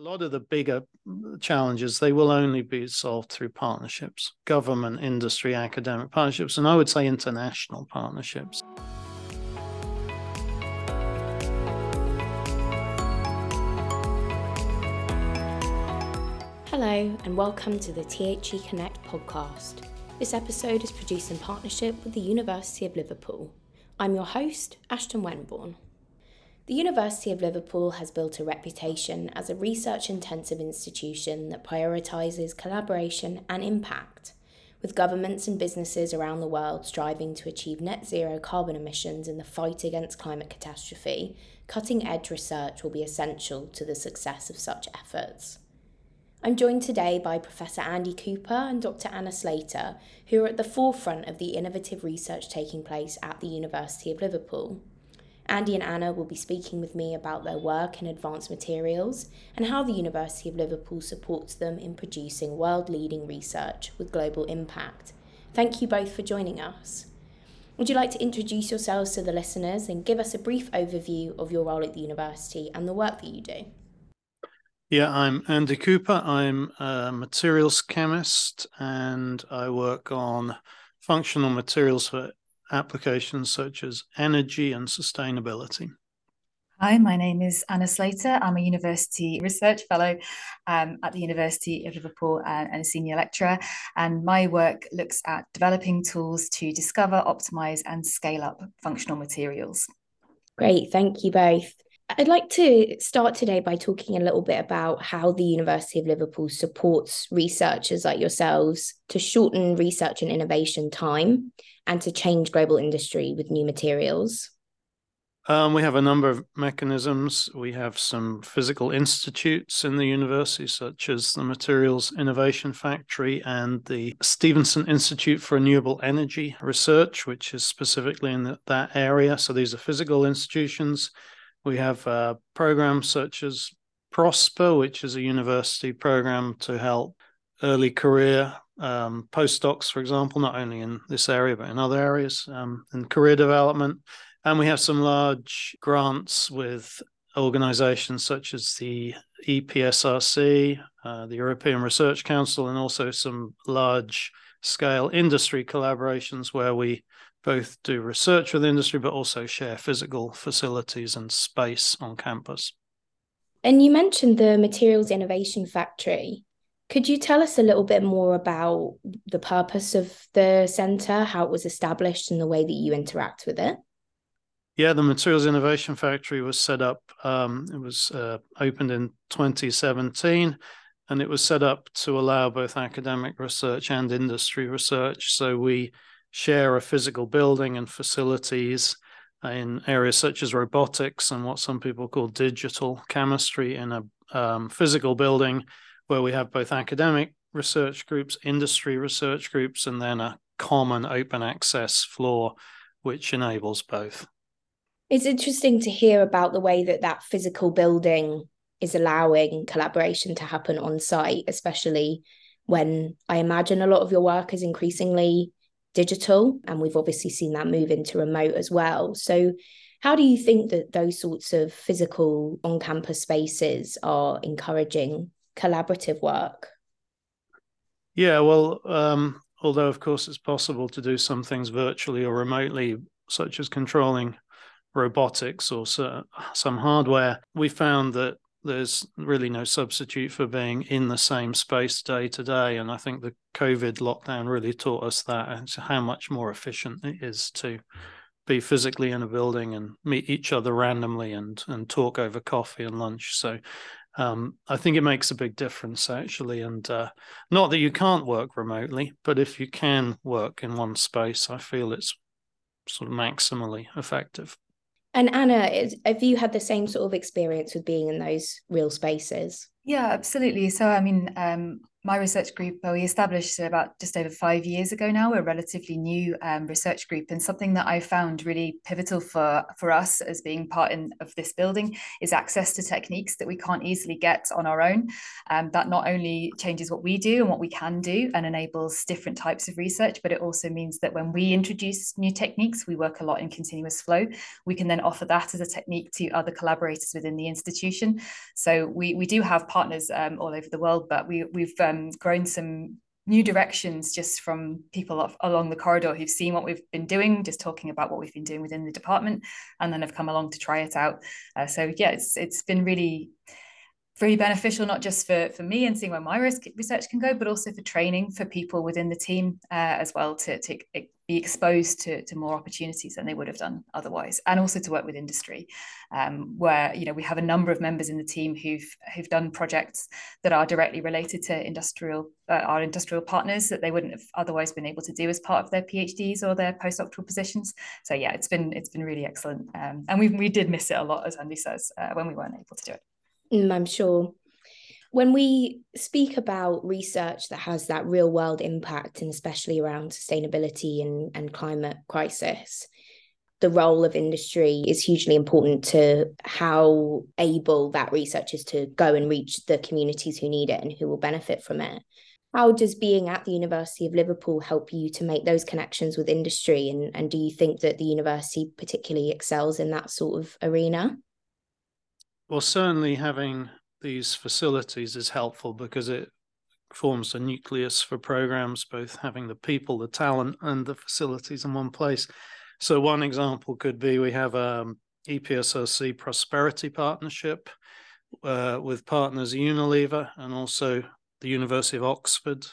A lot of the bigger challenges, they will only be solved through partnerships, government, industry, academic partnerships, and I would say international partnerships. Hello, and welcome to the THE Connect podcast. This episode is produced in partnership with the University of Liverpool. I'm your host, Ashton Wenborn. The University of Liverpool has built a reputation as a research intensive institution that prioritises collaboration and impact, with governments and businesses around the world striving to achieve net zero carbon emissions in the fight against climate catastrophe. Cutting edge research will be essential to the success of such efforts. I'm joined today by Professor Andy Cooper and Dr. Anna Slater, who are at the forefront of the innovative research taking place at the University of Liverpool. Andy and Anna will be speaking with me about their work in advanced materials and how the University of Liverpool supports them in producing world leading research with global impact. Thank you both for joining us. Would you like to introduce yourselves to the listeners and give us a brief overview of your role at the university and the work that you do? Yeah, I'm Andy Cooper. I'm a materials chemist and I work on functional materials for applications such as energy and sustainability. Hi, my name is Anna Slater. I'm a university research fellow um, at the University of Liverpool and, uh, and, a senior lecturer. And my work looks at developing tools to discover, optimize, and scale up functional materials. Great, thank you both. I'd like to start today by talking a little bit about how the University of Liverpool supports researchers like yourselves to shorten research and innovation time and to change global industry with new materials. Um, we have a number of mechanisms. We have some physical institutes in the university, such as the Materials Innovation Factory and the Stephenson Institute for Renewable Energy Research, which is specifically in the, that area. So these are physical institutions. We have uh, programs such as Prosper, which is a university program to help early career um, postdocs, for example, not only in this area, but in other areas um, in career development. And we have some large grants with organizations such as the EPSRC, uh, the European Research Council, and also some large scale industry collaborations where we both do research with industry, but also share physical facilities and space on campus. And you mentioned the Materials Innovation Factory. Could you tell us a little bit more about the purpose of the centre, how it was established, and the way that you interact with it? Yeah, the Materials Innovation Factory was set up, um, it was uh, opened in 2017, and it was set up to allow both academic research and industry research. So we share a physical building and facilities in areas such as robotics and what some people call digital chemistry in a um, physical building where we have both academic research groups, industry research groups, and then a common open access floor, which enables both. It's interesting to hear about the way that that physical building is allowing collaboration to happen on site, especially when I imagine a lot of your work is increasingly digital. And we've obviously seen that move into remote as well. So, how do you think that those sorts of physical on campus spaces are encouraging collaborative work? Yeah, well, um, although of course it's possible to do some things virtually or remotely, such as controlling robotics or some hardware, we found that there's really no substitute for being in the same space day to day. And I think the COVID lockdown really taught us that and how much more efficient it is to be physically in a building and meet each other randomly and and talk over coffee and lunch. So um, I think it makes a big difference actually. And uh, not that you can't work remotely, but if you can work in one space, I feel it's sort of maximally effective. And Anna, is, have you had the same sort of experience with being in those real spaces? Yeah, absolutely. So, I mean, um, my research group we established about just over five years ago now. We're a relatively new um, research group and something that i found really pivotal for for us as being part in, of this building is access to techniques that we can't easily get on our own. Um, that not only changes what we do and what we can do and enables different types of research but it also means that when we introduce new techniques we work a lot in continuous flow. We can then offer that as a technique to other collaborators within the institution. So we we do have partners um, all over the world but we we've um, grown some new directions just from people off, along the corridor who've seen what we've been doing, just talking about what we've been doing within the department, and then have come along to try it out. Uh, so yeah, it's it's been really really beneficial not just for for me and seeing where my risk research can go but also for training for people within the team uh, as well to, to be exposed to, to more opportunities than they would have done otherwise. And also to work with industry um, where you know we have a number of members in the team who've who've done projects that are directly related to industrial uh, our industrial partners that they wouldn't have otherwise been able to do as part of their PhDs or their postdoctoral positions. So yeah it's been it's been really excellent. Um, and we we did miss it a lot as Andy says uh, when we weren't able to do it. Mm, I'm sure. When we speak about research that has that real world impact, and especially around sustainability and, and climate crisis, the role of industry is hugely important to how able that research is to go and reach the communities who need it and who will benefit from it. How does being at the University of Liverpool help you to make those connections with industry? And, and do you think that the university particularly excels in that sort of arena? Well, certainly having these facilities is helpful because it forms a nucleus for programs, both having the people, the talent, and the facilities in one place. So, one example could be we have a um, EPSRC Prosperity Partnership uh, with partners Unilever and also the University of Oxford.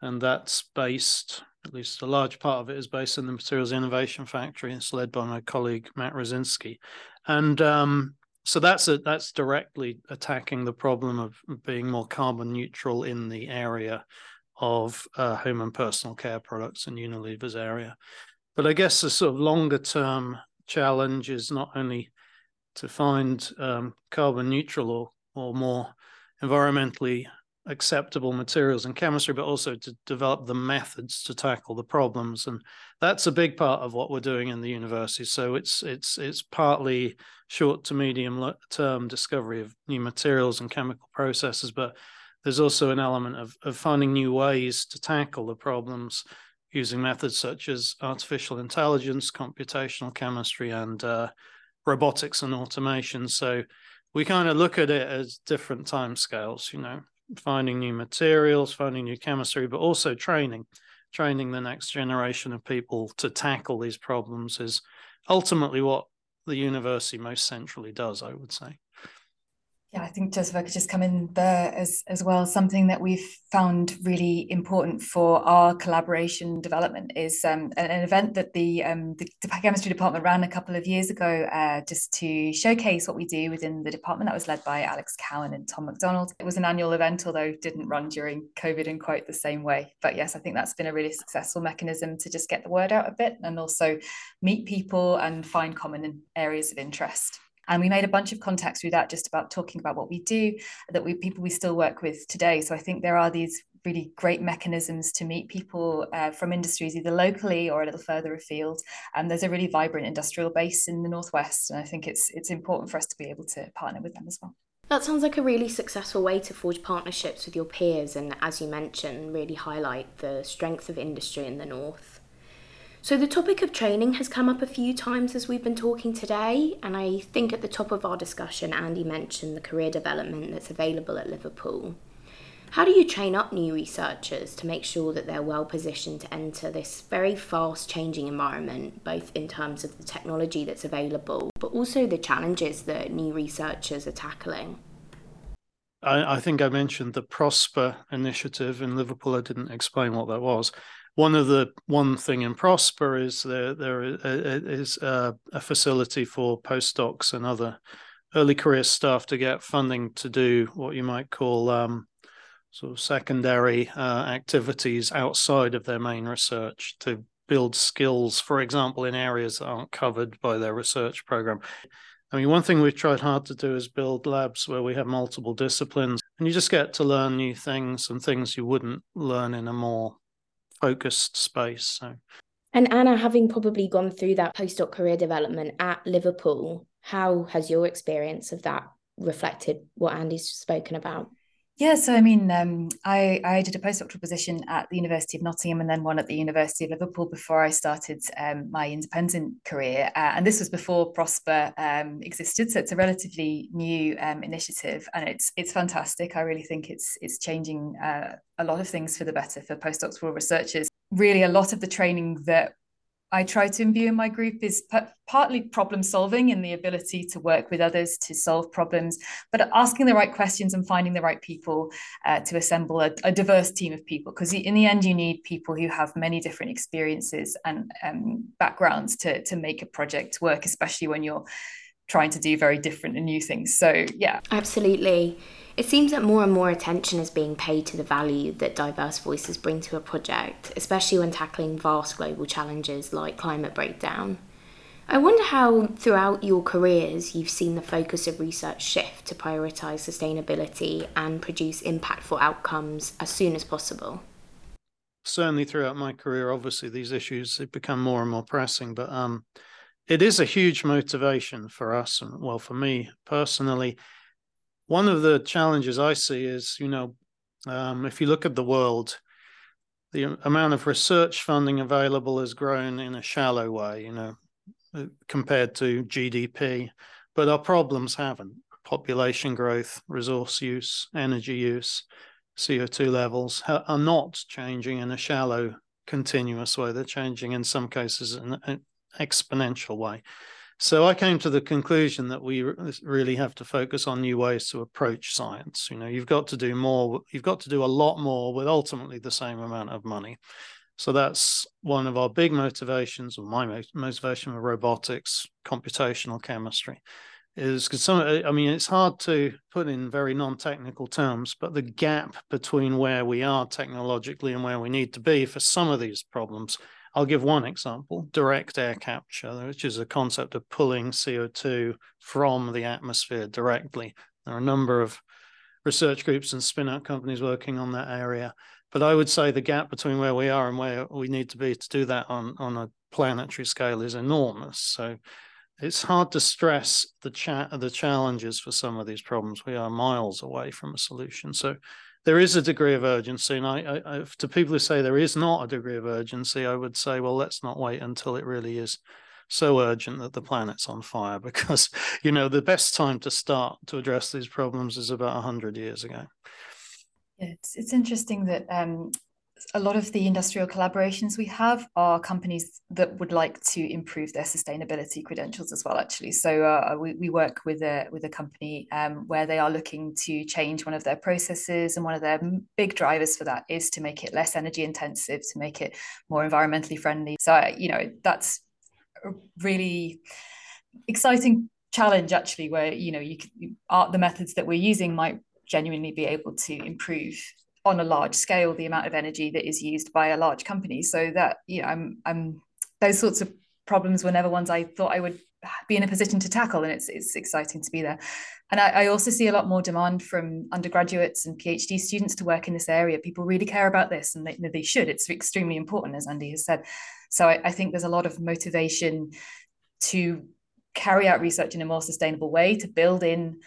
And that's based, at least a large part of it is based in the Materials Innovation Factory. It's led by my colleague Matt Rosseinsky. And um, so that's a, that's directly attacking the problem of being more carbon neutral in the area of uh, home and personal care products in Unilever's area. But I guess the sort of longer term challenge is not only to find um, carbon neutral or or more environmentally acceptable materials and chemistry, but also to develop the methods to tackle the problems. And that's a big part of what we're doing in the university. So it's it's it's partly short to medium term discovery of new materials and chemical processes, but there's also an element of, of finding new ways to tackle the problems using methods such as artificial intelligence, computational chemistry, and uh, robotics and automation. So we kind of look at it as different time scales, you know, finding new materials, finding new chemistry, but also training, training the next generation of people to tackle these problems is ultimately what the university most centrally does, I would say. Yeah, I think just if I could just come in there as as well, something that we've found really important for our collaboration development is um, an, an, event that the, um, the, chemistry department ran a couple of years ago, uh, just to showcase what we do within the department. That was led by Alex Cowan and Tom McDonald. It was an annual event, although didn't run during COVID in quite the same way. But yes, I think that's been a really successful mechanism to just get the word out a bit and also meet people and find common areas of interest. And we made a bunch of contacts through that, just about talking about what we do, that we people we still work with today. So I think there are these really great mechanisms to meet people uh, from industries either locally or a little further afield. And there's a really vibrant industrial base in the northwest, and I think it's it's important for us to be able to partner with them as well. That sounds like a really successful way to forge partnerships with your peers, and as you mentioned, really highlight the strength of industry in the north. So, the topic of training has come up a few times as we've been talking today, and I think at the top of our discussion, Andy mentioned the career development that's available at Liverpool. How do you train up new researchers to make sure that they're well positioned to enter this very fast changing environment, both in terms of the technology that's available, but also the challenges that new researchers are tackling? I, I think I mentioned the Prosper initiative in Liverpool. I didn't explain what that was one of the one thing in Prosper is there there is a, a facility for postdocs and other early career staff to get funding to do what you might call um, sort of secondary uh, activities outside of their main research to build skills, for example, in areas that aren't covered by their research program. I mean, one thing we've tried hard to do is build labs where we have multiple disciplines and you just get to learn new things and things you wouldn't learn in a more focused space. So and Anna, having probably gone through that postdoc career development at Liverpool, how has your experience of that reflected what Andy's spoken about? Yeah, so I mean, um, I, I did a postdoctoral position at the University of Nottingham and then one at the University of Liverpool before I started um, my independent career. Uh, and this was before Prosper um, existed, so it's a relatively new um, initiative, and it's it's fantastic. I really think it's it's changing uh, a lot of things for the better for postdoctoral researchers. Really, a lot of the training that I try to imbue in my group is p- partly problem solving and the ability to work with others to solve problems, but asking the right questions and finding the right people uh, to assemble a, a, diverse team of people. Because in the end, you need people who have many different experiences and um, backgrounds to, to make a project work, especially when you're trying to do very different and new things. So, yeah. Absolutely. It seems that more and more attention is being paid to the value that diverse voices bring to a project, especially when tackling vast global challenges like climate breakdown. I wonder how, throughout your careers, you've seen the focus of research shift to prioritise sustainability and produce impactful outcomes as soon as possible. Certainly, throughout my career, obviously these issues have become more and more pressing, but um, it is a huge motivation for us, and well, for me personally, one of the challenges I see is, you know, um, if you look at the world, the amount of research funding available has grown in a shallow way, you know, uh, compared to GDP, but our problems haven't. Population growth, resource use, energy use, CO2 levels are not changing in a shallow, continuous way. They're changing in some cases in an exponential way. So I came to the conclusion that we really have to focus on new ways to approach science. You know, you've got to do more, you've got to do a lot more with ultimately the same amount of money. So that's one of our big motivations, or my motivation with robotics, computational chemistry, is because some. I mean, it's hard to put in very non-technical terms, but the gap between where we are technologically and where we need to be for some of these problems I'll give one example direct air capture, which is a concept of pulling CO2 from the atmosphere directly. There are a number of research groups and spin out companies working on that area. But I would say the gap between where we are and where we need to be to do that on, on a planetary scale is enormous. So it's hard to stress the chat the challenges for some of these problems. We are miles away from a solution. So there is a degree of urgency, and I, I, I, to people who say there is not a degree of urgency, I would say, well, let's not wait until it really is so urgent that the planet's on fire, because you know the best time to start to address these problems is about hundred years ago. Yeah, it's it's interesting that um, a lot of the industrial collaborations we have are companies that would like to improve their sustainability credentials as well actually. So uh, we, we work with a with a company um, where they are looking to change one of their processes and one of their big drivers for that is to make it less energy intensive to make it more environmentally friendly. So you know that's a really exciting challenge actually where you know you, you are the methods that we're using might genuinely be able to improve on a large scale the amount of energy that is used by a large company. So that you know i'm i'm those sorts of problems were never ones i thought i would be in a position to tackle and it's it's exciting to be there. And I, I, also see a lot more demand from undergraduates and phd students to work in this area. People really care about this and they, they should. It's extremely important as andy has said. So I, I think there's a lot of motivation to carry out research in a more sustainable way to build in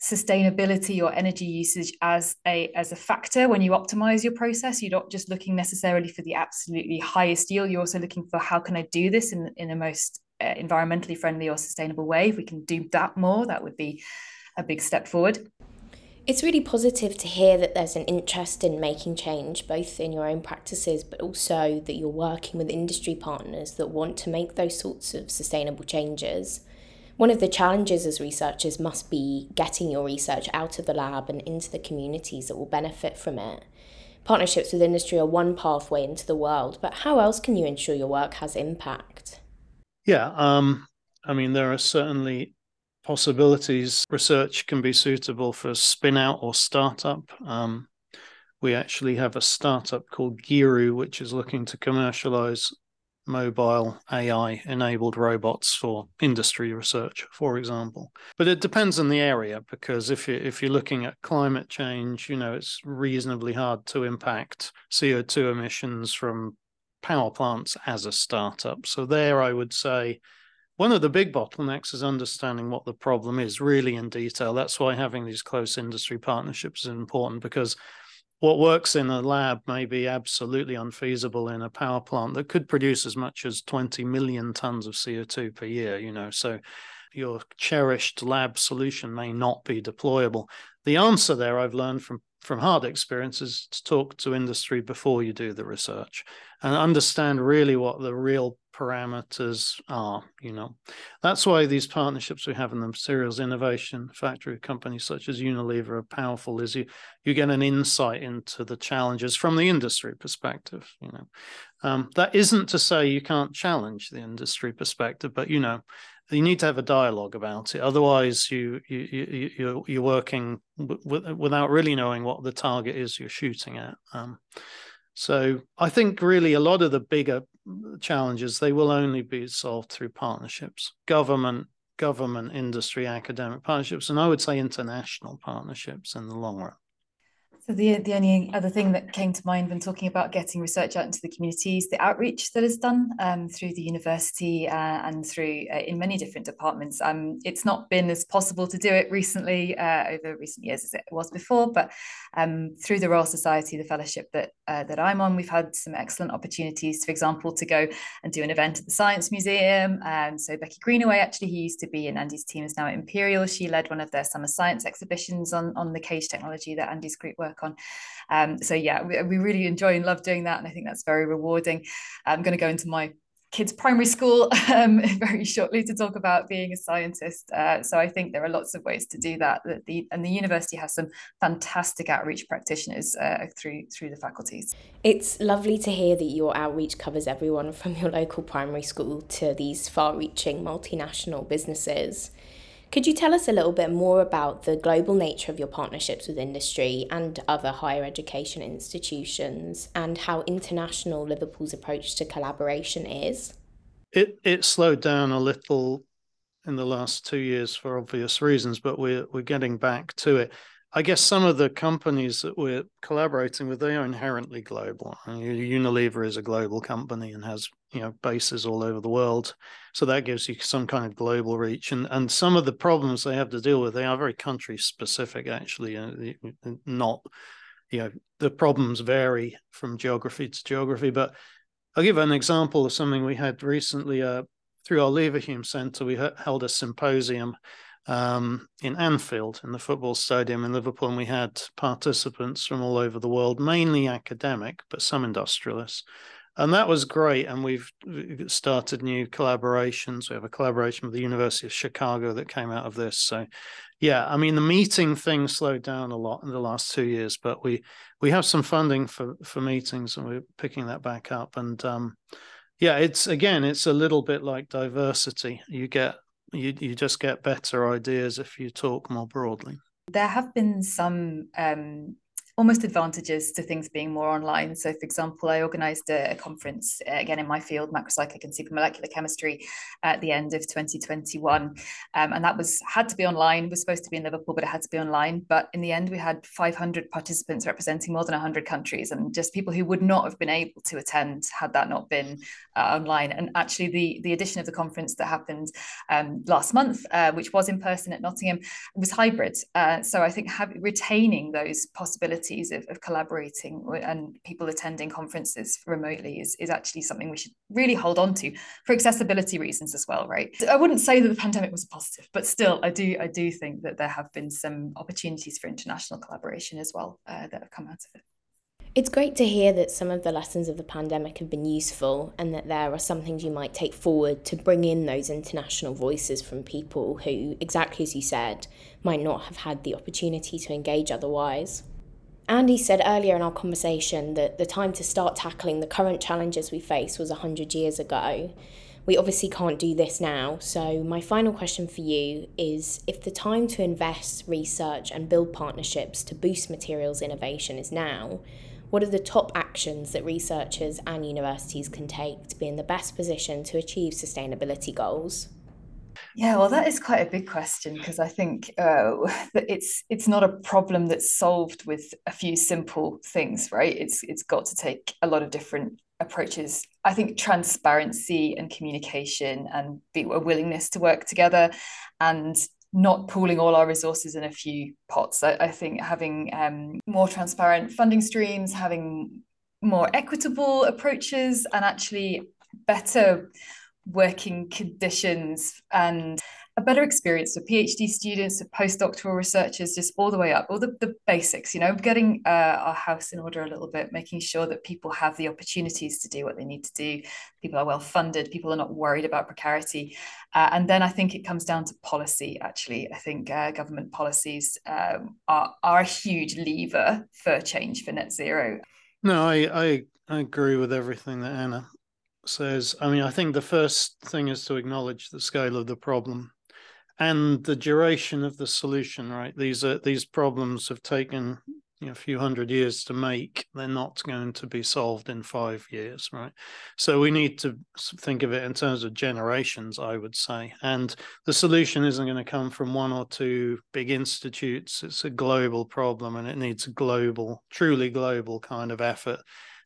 sustainability or energy usage as a as a factor when you optimize your process. You're not just looking necessarily for the absolutely highest yield. You're also looking for how can i do this in, in a most uh, environmentally friendly or sustainable way. If we can do that more that would be a big step forward. It's really positive to hear that there's an interest in making change, both in your own practices, but also that you're working with industry partners that want to make those sorts of sustainable changes. One of the challenges as researchers must be getting your research out of the lab and into the communities that will benefit from it. Partnerships with industry are one pathway into the world, but how else can you ensure your work has impact? Yeah, um, I mean, there are certainly possibilities. Research can be suitable for spin out or startup. Um, we actually have a startup called Giru, which is looking to commercialize mobile AI enabled robots for industry research, for example. But it depends on the area because if you if you're looking at climate change, you know, it's reasonably hard to impact CO2 emissions from power plants as a startup. So there I would say one of the big bottlenecks is understanding what the problem is really in detail. That's why having these close industry partnerships is important because what works in a lab may be absolutely unfeasible in a power plant that could produce as much as 20 million tons of CO2 per year, you know. So your cherished lab solution may not be deployable. The answer there I've learned from from hard experience is to talk to industry before you do the research and understand really what the real parameters are you know. That's why these partnerships we have in the materials innovation factory companies such as unilever are powerful is you you get an insight into the challenges from the industry perspective you know. Um, that isn't to say you can't challenge the industry perspective but you know you need to have a dialogue about it. Otherwise you you, you you're, you're working w- without really knowing what the target is you're shooting at. Um, so I think really a lot of the bigger challenges they will only be solved through partnerships, government, government, industry, academic partnerships, and I would say international partnerships in the long run. So the the only other thing that came to mind when talking about getting research out into the communities, the outreach that is done um, through the university uh, and through uh, in many different departments. Um, it's not been as possible to do it recently uh, over recent years as it was before, but um, through the Royal Society, the fellowship that uh, that I'm on, we've had some excellent opportunities. For example, to go and do an event at the Science Museum. Um, so Becky Greenaway, actually, he used to be in Andy's team, is now at Imperial. She led one of their summer science exhibitions on on the cage technology that Andy's group work work on. Um, so yeah, we, we, really enjoy and love doing that, and I think that's very rewarding. I'm going to go into my kids primary school um, very shortly to talk about being a scientist. Uh, so I think there are lots of ways to do that. that the, and the university has some fantastic outreach practitioners uh, through through the faculties. It's lovely to hear that your outreach covers everyone from your local primary school to these far-reaching multinational businesses. Could you tell us a little bit more about the global nature of your partnerships with industry and other higher education institutions and how international Liverpool's approach to collaboration is? It it slowed down a little in the last two years for obvious reasons, but we're we're getting back to it. I guess some of the companies that we're collaborating with, they are inherently global. Unilever is a global company and has you know bases all over the world, so that gives you some kind of global reach. And and some of the problems they have to deal with, they are very country specific. Actually, uh, not you know the problems vary from geography to geography. But I'll give an example of something we had recently. Uh, through our Leverhulme Centre, we held a symposium um, in Anfield in the football stadium in Liverpool, and we had participants from all over the world, mainly academic, but some industrialists. And that was great. And we've started new collaborations. We have a collaboration with the University of Chicago that came out of this. So, yeah, I mean, the meeting thing slowed down a lot in the last two years, but we we have some funding for for meetings, and we're picking that back up. And um, yeah, it's again, it's a little bit like diversity. You get you you just get better ideas if you talk more broadly. There have been some um, almost advantages to things being more online. So, for example, I organised a, a, conference uh, again in my field, macrocyclic and supramolecular chemistry, at the end of 2021, um, and that was had to be online. It was supposed to be in Liverpool, but it had to be online. But in the end, we had 500 participants representing more than 100 countries, and just people who would not have been able to attend had that not been uh, online. And actually, the the edition of the conference that happened um, last month, uh, which was in person at Nottingham, was hybrid. Uh, so I think have, retaining those possibilities possibilities of, of collaborating and people attending conferences remotely is, is actually something we should really hold on to for accessibility reasons as well, right? I wouldn't say that the pandemic was a positive, but still, I do I do think that there have been some opportunities for international collaboration as well uh, that have come out of it. It's great to hear that some of the lessons of the pandemic have been useful and that there are some things you might take forward to bring in those international voices from people who, exactly as you said, might not have had the opportunity to engage otherwise. Andy said earlier in our conversation that the time to start tackling the current challenges we face was 100 years ago. We obviously can't do this now, so my final question for you is if the time to invest, research, and build partnerships to boost materials innovation is now, what are the top actions that researchers and universities can take to be in the best position to achieve sustainability goals? Yeah, well, that is quite a big question because I think uh, that it's it's not a problem that's solved with a few simple things, right? It's it's got to take a lot of different approaches. I think transparency and communication and be a willingness to work together and not pooling all our resources in a few pots. I, I think having um, more transparent funding streams, having more equitable approaches, and actually better working conditions and a better experience for PhD students, for postdoctoral researchers, just all the way up, all the, the basics, you know, getting uh, our house in order a little bit, making sure that people have the opportunities to do what they need to do. People are well funded, people are not worried about precarity. Uh, and then I think it comes down to policy, actually. I think uh, government policies um, are, are a huge lever for change for net zero. No, I, I, I agree with everything that Anna says. I mean, I think the first thing is to acknowledge the scale of the problem and the duration of the solution right? These are these problems have taken you know, a few hundred years to make. They're not going to be solved in five years right? So we need to think of it in terms of generations i would say. And the solution isn't going to come from one or two big institutes. It's a global problem and it needs a global truly global kind of effort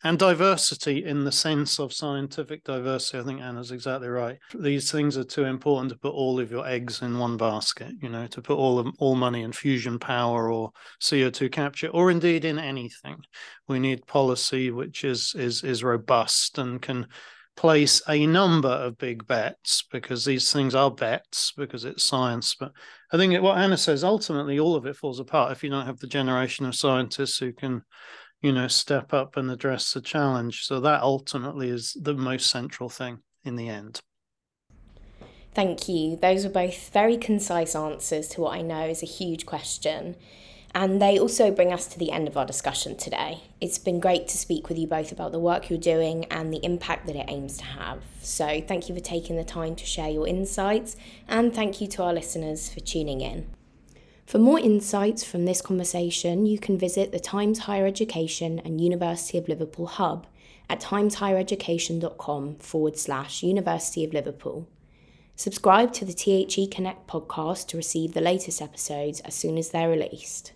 and diversity in the sense of scientific diversity. I think Anna's exactly right. These things are too important to put all of your eggs in one basket. You know, to put all of, all money in fusion power or CO two capture, or indeed in anything. We need policy which is is is robust and can place a number of big bets because these things are bets because it's science. But I think what Anna says ultimately all of it falls apart if you don't have the generation of scientists who can you know, step up and address the challenge. So that ultimately is the most central thing in the end. Thank you. Those were both very concise answers to what I know is a huge question. And they also bring us to the end of our discussion today. It's been great to speak with you both about the work you're doing and the impact that it aims to have. So, thank you for taking the time to share your insights, and thank you to our listeners for tuning in. For more insights from this conversation, you can visit the Times Higher Education and University of Liverpool Hub at timeshighereducation.com forward slash University of Liverpool. Subscribe to the THE Connect podcast to receive the latest episodes as soon as they're released.